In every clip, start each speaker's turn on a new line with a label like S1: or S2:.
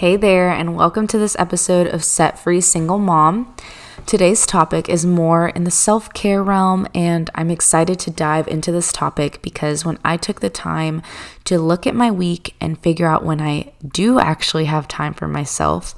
S1: Hey there, and welcome to this episode of Set Free Single Mom. Today's topic is more in the self care realm, and I'm excited to dive into this topic because when I took the time to look at my week and figure out when I do actually have time for myself,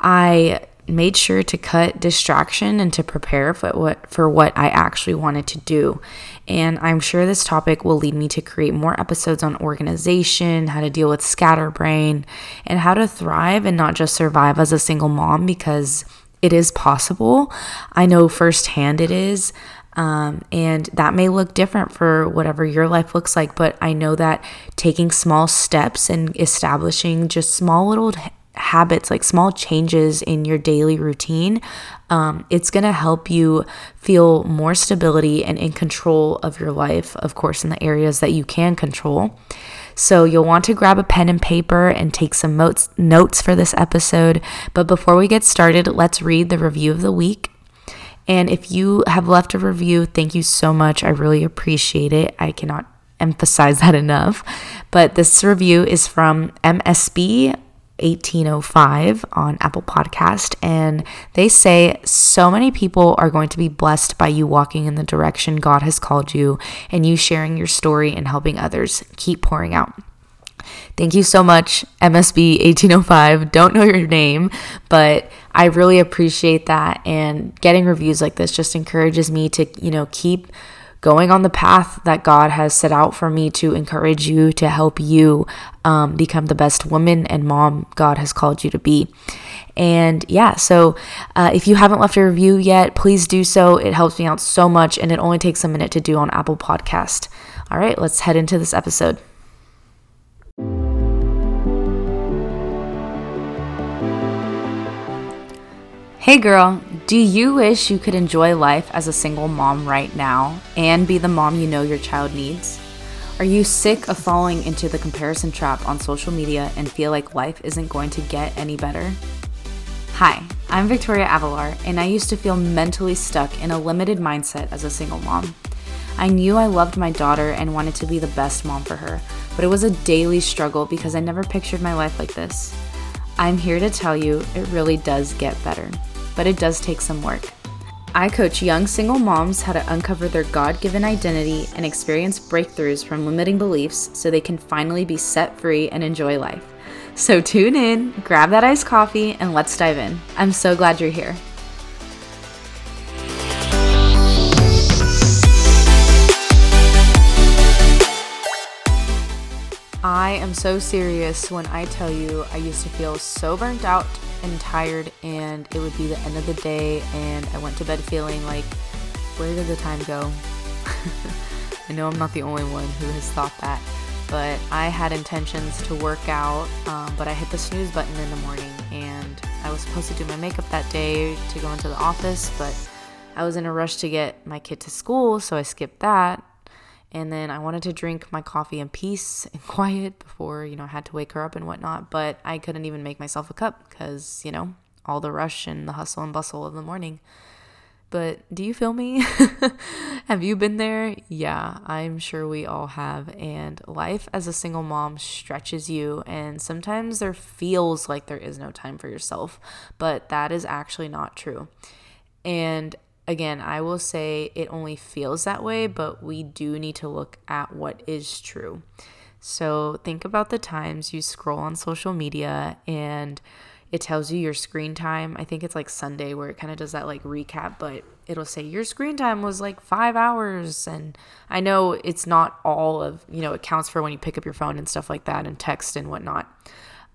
S1: I made sure to cut distraction and to prepare for what for what I actually wanted to do. And I'm sure this topic will lead me to create more episodes on organization, how to deal with scatterbrain, and how to thrive and not just survive as a single mom because it is possible. I know firsthand it is. Um, and that may look different for whatever your life looks like, but I know that taking small steps and establishing just small little habits, like small changes in your daily routine, um, it's going to help you feel more stability and in control of your life, of course, in the areas that you can control. So you'll want to grab a pen and paper and take some notes notes for this episode. But before we get started, let's read the review of the week. And if you have left a review, thank you so much. I really appreciate it. I cannot emphasize that enough. But this review is from MSB 1805 on Apple Podcast and they say so many people are going to be blessed by you walking in the direction God has called you and you sharing your story and helping others keep pouring out. Thank you so much, MSB 1805. Don't know your name, but I really appreciate that. And getting reviews like this just encourages me to, you know, keep going on the path that God has set out for me to encourage you, to help you um, become the best woman and mom God has called you to be. And yeah, so uh, if you haven't left a review yet, please do so. It helps me out so much, and it only takes a minute to do on Apple Podcast. All right, let's head into this episode. Hey girl, do you wish you could enjoy life as a single mom right now and be the mom you know your child needs? Are you sick of falling into the comparison trap on social media and feel like life isn't going to get any better? Hi, I'm Victoria Avalar, and I used to feel mentally stuck in a limited mindset as a single mom. I knew I loved my daughter and wanted to be the best mom for her, but it was a daily struggle because I never pictured my life like this. I'm here to tell you it really does get better but it does take some work. I coach young single moms how to uncover their God given identity and experience breakthroughs from limiting beliefs so they can finally be set free and enjoy life. So tune in, grab that iced coffee, and let's dive in. I'm so glad you're here. I am so serious when I tell you I used to feel so burnt out and tired, and it would be the end of the day, and I went to bed feeling like, where did the time go? I know I'm not the only one who has thought that, but I had intentions to work out, um, but I hit the snooze button in the morning, and I was supposed to do my makeup that day to go into the office, but I was in a rush to get my kid to school, so I skipped that and then I wanted to drink my coffee in peace and quiet before, you know, I had to wake her up and whatnot. But I couldn't even make myself a cup because, you know, all the rush and the hustle and bustle of the morning. But do you feel me? have you been there? Yeah, I'm sure we all have. And life as a single mom stretches you, and sometimes there feels like there is no time for yourself, but that is actually not true. And again, I will say it only feels that way, but we do need to look at what is true. So think about the times you scroll on social media and it tells you your screen time. I think it's like Sunday where it kind of does that like recap, but it'll say your screen time was like five hours. And I know it's not all of, you know, it counts for when you pick up your phone and stuff like that and text and whatnot.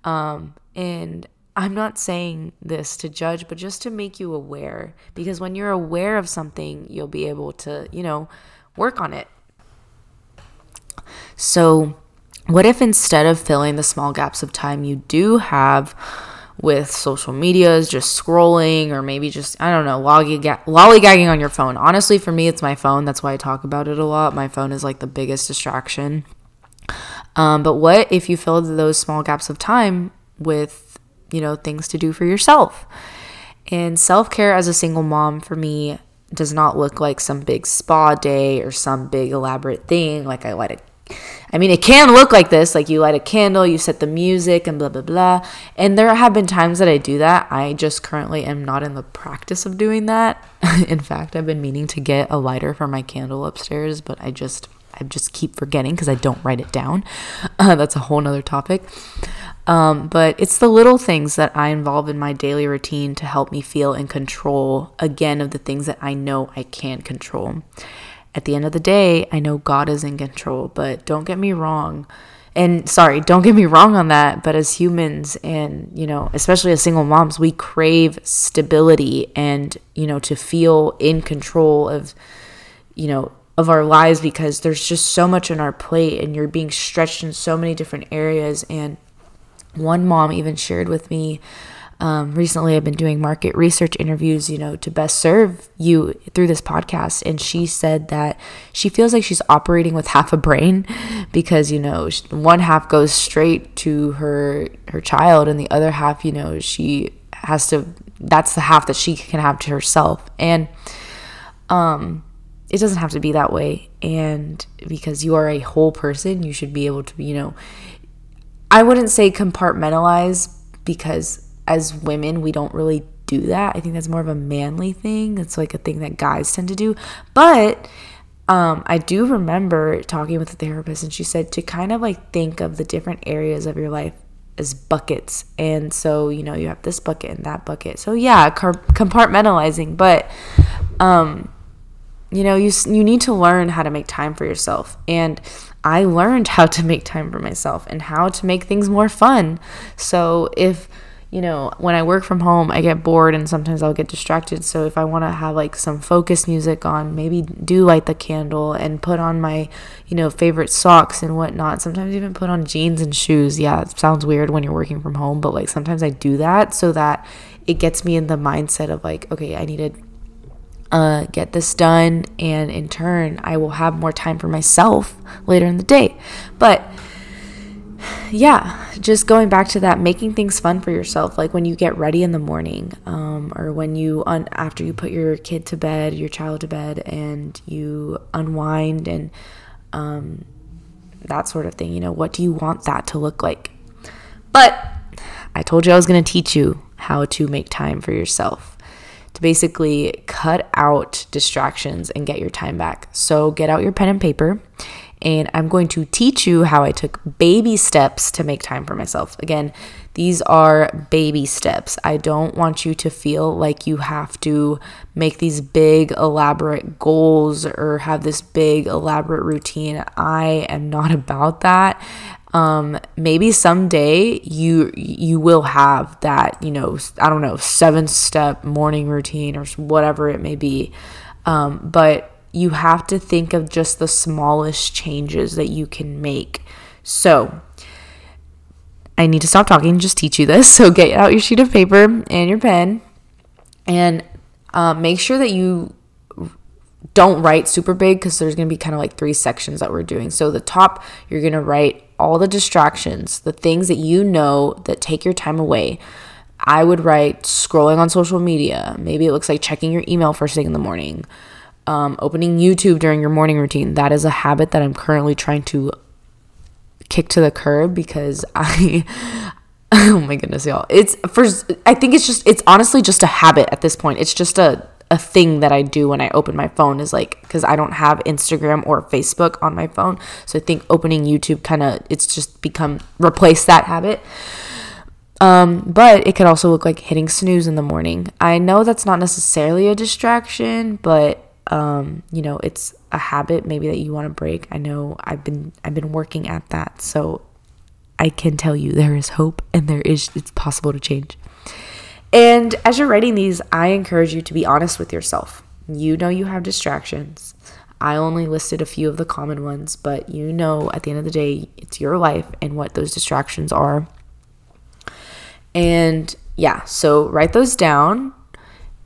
S1: Um, and I'm not saying this to judge, but just to make you aware. Because when you're aware of something, you'll be able to, you know, work on it. So, what if instead of filling the small gaps of time you do have with social medias, just scrolling, or maybe just, I don't know, lollygagging on your phone? Honestly, for me, it's my phone. That's why I talk about it a lot. My phone is like the biggest distraction. Um, but what if you filled those small gaps of time with you know, things to do for yourself. And self care as a single mom for me does not look like some big spa day or some big elaborate thing. Like I light a I mean, it can look like this like you light a candle, you set the music, and blah, blah, blah. And there have been times that I do that. I just currently am not in the practice of doing that. in fact, I've been meaning to get a lighter for my candle upstairs, but I just. I just keep forgetting because I don't write it down. Uh, that's a whole nother topic. Um, but it's the little things that I involve in my daily routine to help me feel in control again of the things that I know I can control at the end of the day, I know God is in control, but don't get me wrong. And sorry, don't get me wrong on that, but as humans and, you know, especially as single moms, we crave stability and, you know, to feel in control of, you know, of our lives because there's just so much on our plate and you're being stretched in so many different areas. And one mom even shared with me um, recently, I've been doing market research interviews, you know, to best serve you through this podcast. And she said that she feels like she's operating with half a brain because, you know, one half goes straight to her her child, and the other half, you know, she has to. That's the half that she can have to herself, and um, it doesn't have to be that way. And because you are a whole person, you should be able to, you know, I wouldn't say compartmentalize because as women, we don't really do that. I think that's more of a manly thing. It's like a thing that guys tend to do. But um, I do remember talking with a therapist, and she said to kind of like think of the different areas of your life as buckets. And so, you know, you have this bucket and that bucket. So, yeah, compartmentalizing. But, um, you know, you, you need to learn how to make time for yourself. And I learned how to make time for myself and how to make things more fun. So, if you know, when I work from home, I get bored and sometimes I'll get distracted. So if I want to have like some focus music on, maybe do light the candle and put on my, you know, favorite socks and whatnot. Sometimes even put on jeans and shoes. Yeah, it sounds weird when you're working from home, but like sometimes I do that so that it gets me in the mindset of like, okay, I need to uh, get this done. And in turn, I will have more time for myself later in the day. But yeah, just going back to that, making things fun for yourself, like when you get ready in the morning, um, or when you un- after you put your kid to bed, your child to bed, and you unwind and um, that sort of thing. You know, what do you want that to look like? But I told you I was going to teach you how to make time for yourself. To basically cut out distractions and get your time back. So get out your pen and paper and I'm going to teach you how I took baby steps to make time for myself. Again, these are baby steps. I don't want you to feel like you have to make these big, elaborate goals or have this big, elaborate routine. I am not about that. Um, maybe someday you you will have that, you know, I don't know, seven step morning routine or whatever it may be. Um, but you have to think of just the smallest changes that you can make. So, I need to stop talking just teach you this. So, get out your sheet of paper and your pen and um, make sure that you don't write super big because there's going to be kind of like three sections that we're doing. So, the top, you're going to write all the distractions, the things that you know that take your time away. I would write scrolling on social media. Maybe it looks like checking your email first thing in the morning um, opening YouTube during your morning routine. That is a habit that I'm currently trying to kick to the curb because I. oh my goodness, y'all. It's first. I think it's just. It's honestly just a habit at this point. It's just a a thing that I do when I open my phone is like because I don't have Instagram or Facebook on my phone. So I think opening YouTube kind of it's just become replace that habit. Um, but it could also look like hitting snooze in the morning. I know that's not necessarily a distraction, but um, you know, it's a habit maybe that you want to break. I know I've been I've been working at that, so I can tell you there is hope and there is it's possible to change. And as you're writing these, I encourage you to be honest with yourself. You know you have distractions. I only listed a few of the common ones, but you know at the end of the day, it's your life and what those distractions are. And yeah, so write those down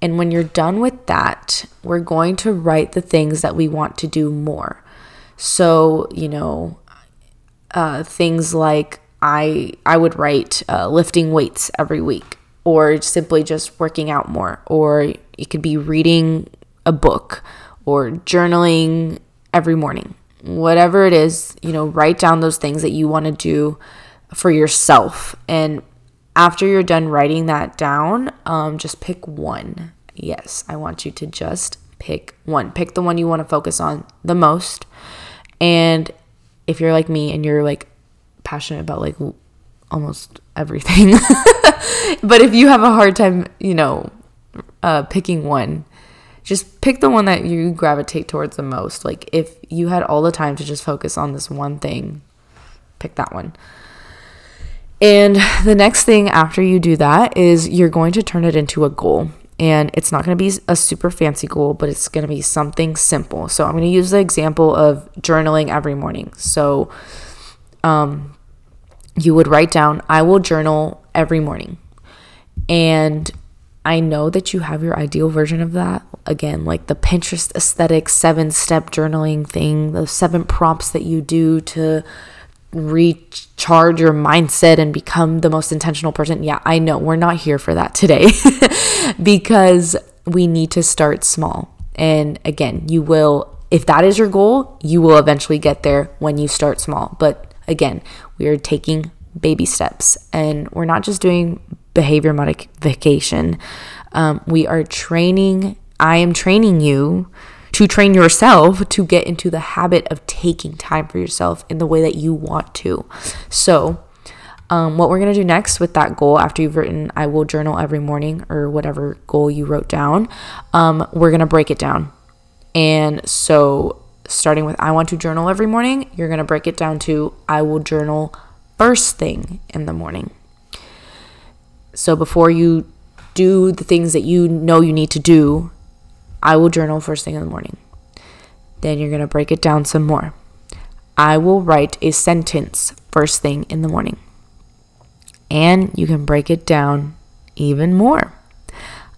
S1: and when you're done with that, we're going to write the things that we want to do more. So, you know, uh, things like I I would write uh, lifting weights every week, or simply just working out more, or it could be reading a book, or journaling every morning, whatever it is, you know, write down those things that you want to do for yourself. And after you're done writing that down, um, just pick one. Yes, I want you to just pick one. Pick the one you want to focus on the most. And if you're like me and you're like passionate about like almost everything, but if you have a hard time, you know, uh, picking one, just pick the one that you gravitate towards the most. Like if you had all the time to just focus on this one thing, pick that one. And the next thing after you do that is you're going to turn it into a goal. And it's not going to be a super fancy goal, but it's going to be something simple. So I'm going to use the example of journaling every morning. So um, you would write down, I will journal every morning. And I know that you have your ideal version of that. Again, like the Pinterest aesthetic seven step journaling thing, the seven prompts that you do to recharge your mindset and become the most intentional person. Yeah, I know we're not here for that today because we need to start small. And again, you will, if that is your goal, you will eventually get there when you start small. But again, we are taking baby steps and we're not just doing behavior modification. Um, we are training, I am training you to train yourself to get into the habit of taking time for yourself in the way that you want to. So, um, what we're going to do next with that goal after you've written, I will journal every morning or whatever goal you wrote down, um, we're going to break it down. And so, starting with I want to journal every morning, you're going to break it down to I will journal first thing in the morning. So before you do the things that you know you need to do, I will journal first thing in the morning. Then you're going to break it down some more. I will write a sentence first thing in the morning. And you can break it down even more.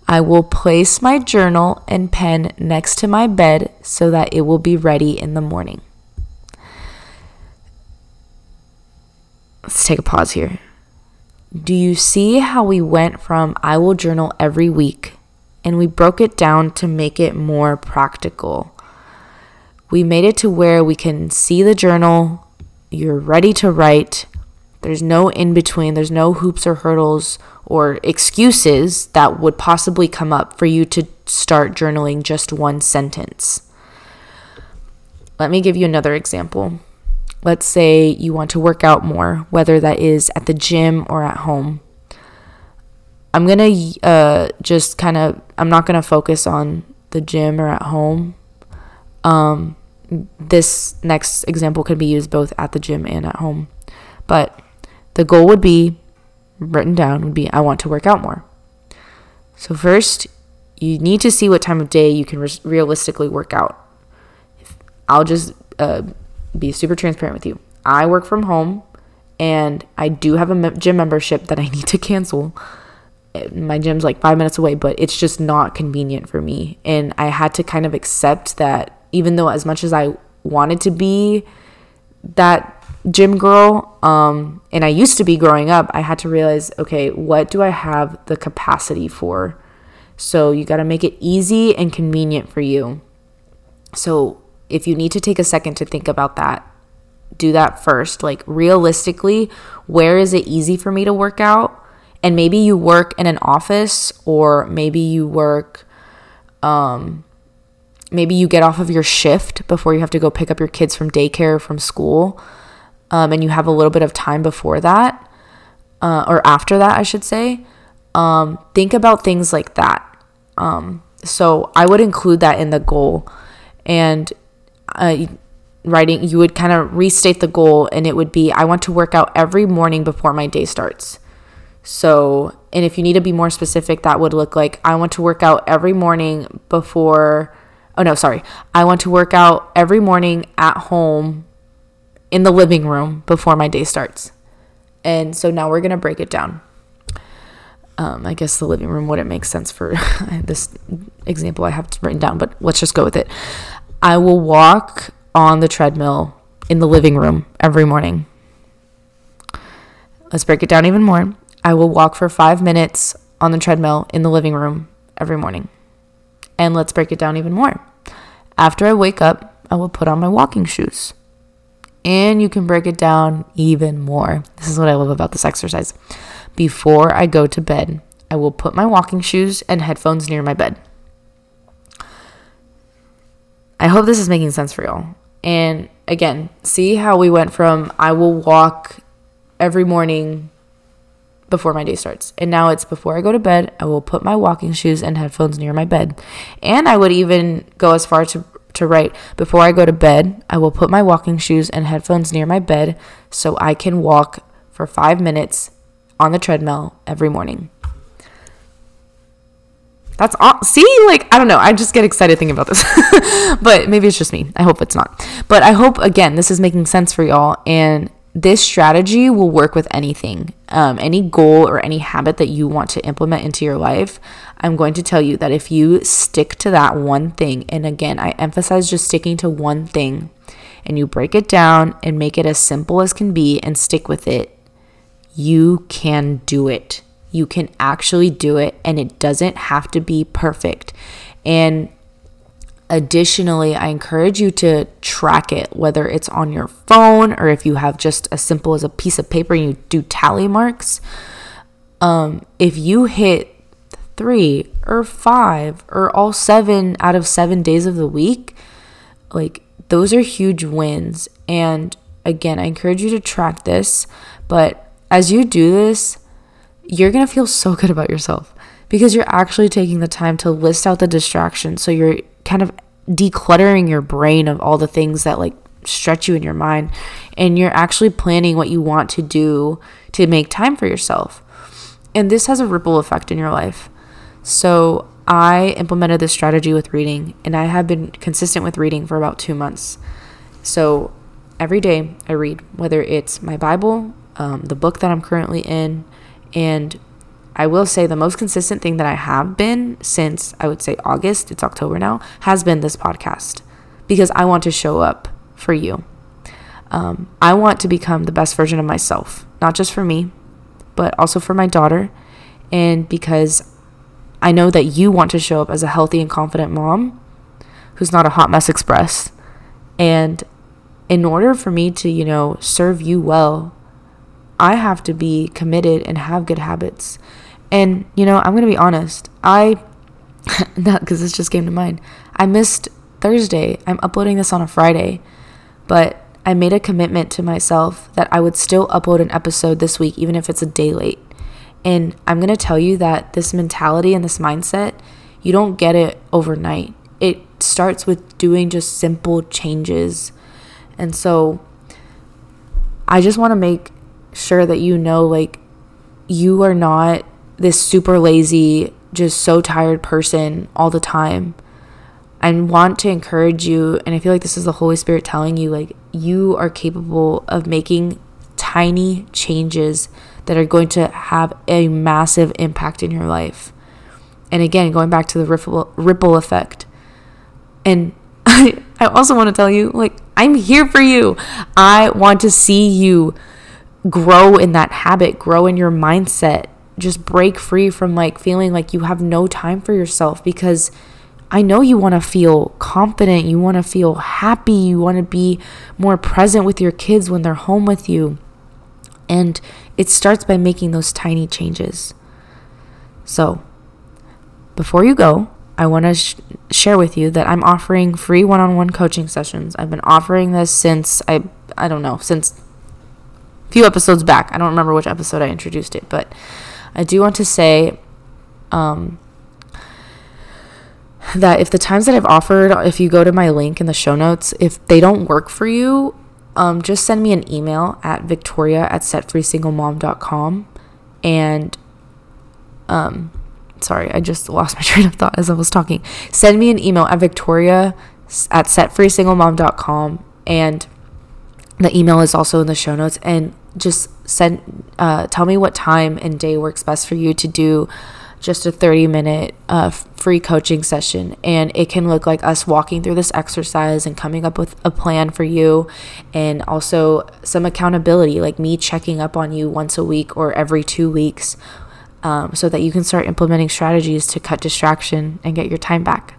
S1: I will place my journal and pen next to my bed so that it will be ready in the morning. Let's take a pause here. Do you see how we went from I will journal every week and we broke it down to make it more practical? We made it to where we can see the journal, you're ready to write. There's no in between, there's no hoops or hurdles or excuses that would possibly come up for you to start journaling just one sentence. Let me give you another example. Let's say you want to work out more, whether that is at the gym or at home. I'm going to uh, just kind of, I'm not going to focus on the gym or at home. Um, this next example can be used both at the gym and at home. But the goal would be written down would be I want to work out more. So, first, you need to see what time of day you can re- realistically work out. I'll just uh, be super transparent with you. I work from home and I do have a gym membership that I need to cancel. My gym's like five minutes away, but it's just not convenient for me. And I had to kind of accept that even though, as much as I wanted to be that gym girl, um, and I used to be growing up, I had to realize okay, what do I have the capacity for? So you got to make it easy and convenient for you. So if you need to take a second to think about that, do that first. Like, realistically, where is it easy for me to work out? And maybe you work in an office, or maybe you work, um, maybe you get off of your shift before you have to go pick up your kids from daycare or from school, um, and you have a little bit of time before that, uh, or after that, I should say. Um, think about things like that. Um, so I would include that in the goal. And uh, writing, you would kind of restate the goal, and it would be I want to work out every morning before my day starts. So, and if you need to be more specific, that would look like I want to work out every morning before. Oh, no, sorry. I want to work out every morning at home in the living room before my day starts. And so now we're going to break it down. Um, I guess the living room wouldn't make sense for this example I have written down, but let's just go with it. I will walk on the treadmill in the living room every morning. Let's break it down even more. I will walk for five minutes on the treadmill in the living room every morning. And let's break it down even more. After I wake up, I will put on my walking shoes. And you can break it down even more. This is what I love about this exercise. Before I go to bed, I will put my walking shoes and headphones near my bed. I hope this is making sense for y'all. And again, see how we went from I will walk every morning before my day starts. And now it's before I go to bed, I will put my walking shoes and headphones near my bed. And I would even go as far to to write before I go to bed, I will put my walking shoes and headphones near my bed so I can walk for 5 minutes on the treadmill every morning. That's all. See, like, I don't know. I just get excited thinking about this. but maybe it's just me. I hope it's not. But I hope, again, this is making sense for y'all. And this strategy will work with anything, um, any goal or any habit that you want to implement into your life. I'm going to tell you that if you stick to that one thing, and again, I emphasize just sticking to one thing, and you break it down and make it as simple as can be and stick with it, you can do it. You can actually do it, and it doesn't have to be perfect. And additionally, I encourage you to track it, whether it's on your phone or if you have just as simple as a piece of paper and you do tally marks. Um, if you hit three or five or all seven out of seven days of the week, like those are huge wins. And again, I encourage you to track this, but as you do this, you're going to feel so good about yourself because you're actually taking the time to list out the distractions. So you're kind of decluttering your brain of all the things that like stretch you in your mind and you're actually planning what you want to do to make time for yourself. And this has a ripple effect in your life. So I implemented this strategy with reading and I have been consistent with reading for about 2 months. So every day I read whether it's my Bible, um, the book that I'm currently in, and I will say the most consistent thing that I have been since I would say August, it's October now, has been this podcast because I want to show up for you. Um, I want to become the best version of myself, not just for me, but also for my daughter. And because I know that you want to show up as a healthy and confident mom who's not a hot mess express. And in order for me to, you know, serve you well, I have to be committed and have good habits. And, you know, I'm going to be honest. I, not because this just came to mind, I missed Thursday. I'm uploading this on a Friday, but I made a commitment to myself that I would still upload an episode this week, even if it's a day late. And I'm going to tell you that this mentality and this mindset, you don't get it overnight. It starts with doing just simple changes. And so I just want to make sure that you know like you are not this super lazy, just so tired person all the time. I want to encourage you, and I feel like this is the Holy Spirit telling you, like, you are capable of making tiny changes that are going to have a massive impact in your life. And again, going back to the ripple, ripple effect. And I, I also want to tell you, like, I'm here for you. I want to see you grow in that habit, grow in your mindset, just break free from like feeling like you have no time for yourself because I know you want to feel confident, you want to feel happy, you want to be more present with your kids when they're home with you. And it starts by making those tiny changes. So, before you go, I want to sh- share with you that I'm offering free one-on-one coaching sessions. I've been offering this since I I don't know, since a few episodes back. I don't remember which episode I introduced it, but I do want to say um, that if the times that I've offered, if you go to my link in the show notes, if they don't work for you, um, just send me an email at victoria at setfreesinglemom.com and um, sorry, I just lost my train of thought as I was talking. Send me an email at victoria at setfreesinglemom.com and the email is also in the show notes and just send uh, tell me what time and day works best for you to do just a 30 minute uh, free coaching session. And it can look like us walking through this exercise and coming up with a plan for you and also some accountability like me checking up on you once a week or every two weeks um, so that you can start implementing strategies to cut distraction and get your time back.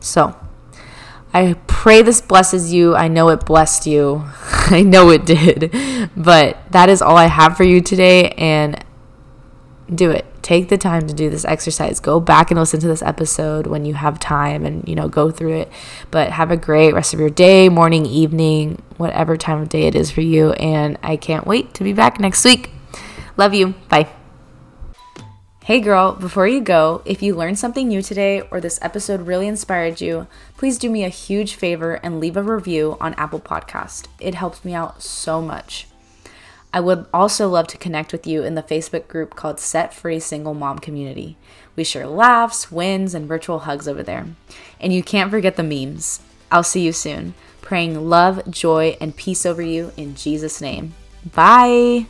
S1: So I pray this blesses you. I know it blessed you. I know it did. But that is all I have for you today. And do it. Take the time to do this exercise. Go back and listen to this episode when you have time and, you know, go through it. But have a great rest of your day, morning, evening, whatever time of day it is for you. And I can't wait to be back next week. Love you. Bye. Hey girl, before you go, if you learned something new today or this episode really inspired you, please do me a huge favor and leave a review on Apple Podcast. It helps me out so much. I would also love to connect with you in the Facebook group called Set Free Single Mom Community. We share laughs, wins, and virtual hugs over there. And you can't forget the memes. I'll see you soon. Praying love, joy, and peace over you in Jesus' name. Bye.